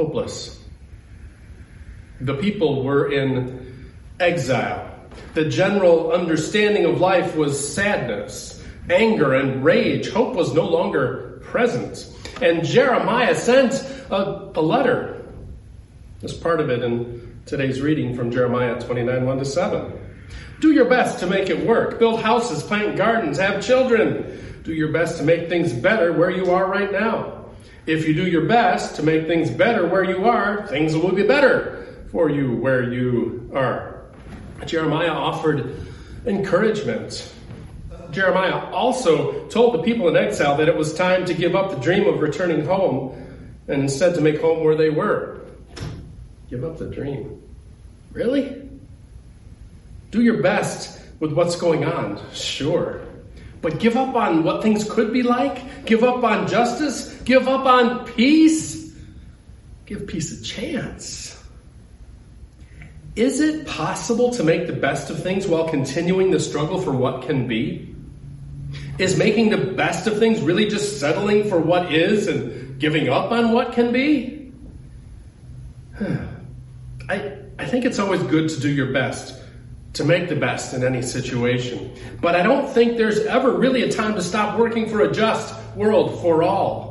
hopeless. The people were in exile. The general understanding of life was sadness, anger, and rage. Hope was no longer present. And Jeremiah sent a, a letter. There's part of it in today's reading from Jeremiah 29 1 to 7. Do your best to make it work. Build houses, plant gardens, have children. Do your best to make things better where you are right now. If you do your best to make things better where you are, things will be better for you where you are. Jeremiah offered encouragement. Jeremiah also told the people in exile that it was time to give up the dream of returning home and instead to make home where they were. Give up the dream. Really? Do your best with what's going on, sure. But give up on what things could be like? Give up on justice? Give up on peace? Give peace a chance. Is it possible to make the best of things while continuing the struggle for what can be? Is making the best of things really just settling for what is and giving up on what can be? I, I think it's always good to do your best to make the best in any situation. But I don't think there's ever really a time to stop working for a just world for all.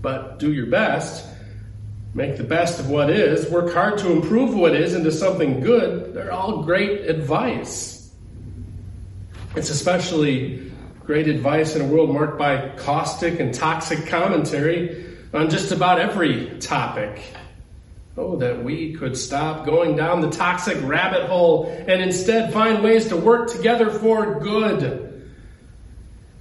But do your best, make the best of what is, work hard to improve what is into something good. They're all great advice. It's especially great advice in a world marked by caustic and toxic commentary on just about every topic. Oh, that we could stop going down the toxic rabbit hole and instead find ways to work together for good.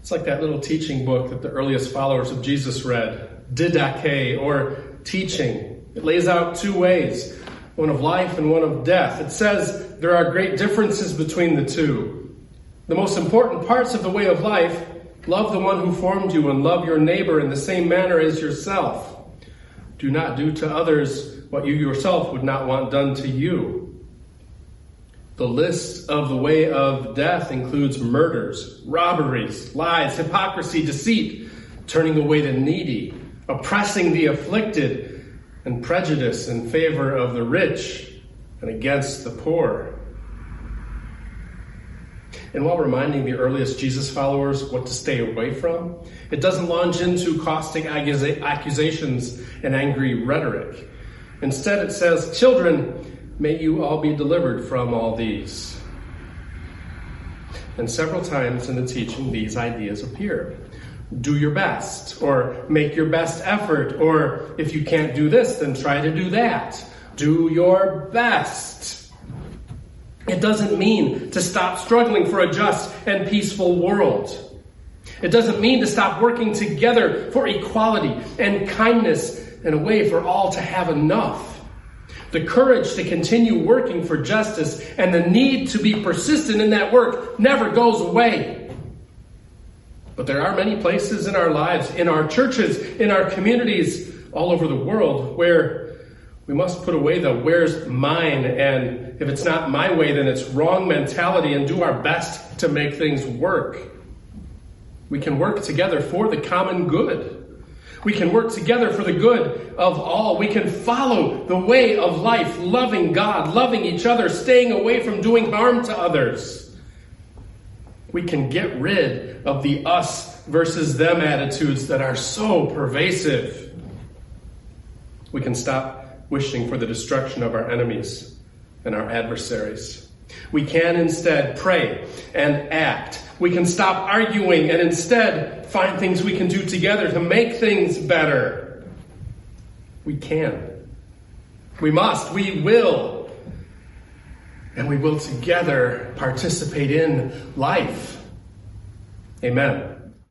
It's like that little teaching book that the earliest followers of Jesus read, Didache, or teaching. It lays out two ways, one of life and one of death. It says there are great differences between the two. The most important parts of the way of life love the one who formed you and love your neighbor in the same manner as yourself. Do not do to others what you yourself would not want done to you. The list of the way of death includes murders, robberies, lies, hypocrisy, deceit, turning away the needy, oppressing the afflicted, and prejudice in favor of the rich and against the poor. And while reminding the earliest Jesus followers what to stay away from, it doesn't launch into caustic accusations and angry rhetoric. Instead, it says, Children, may you all be delivered from all these. And several times in the teaching, these ideas appear. Do your best, or make your best effort, or if you can't do this, then try to do that. Do your best. It doesn't mean to stop struggling for a just and peaceful world. It doesn't mean to stop working together for equality and kindness and a way for all to have enough. The courage to continue working for justice and the need to be persistent in that work never goes away. But there are many places in our lives, in our churches, in our communities, all over the world, where we must put away the where's mine and if it's not my way, then it's wrong mentality and do our best to make things work. We can work together for the common good. We can work together for the good of all. We can follow the way of life, loving God, loving each other, staying away from doing harm to others. We can get rid of the us versus them attitudes that are so pervasive. We can stop wishing for the destruction of our enemies and our adversaries. We can instead pray and act. We can stop arguing and instead find things we can do together to make things better. We can. We must. We will. And we will together participate in life. Amen.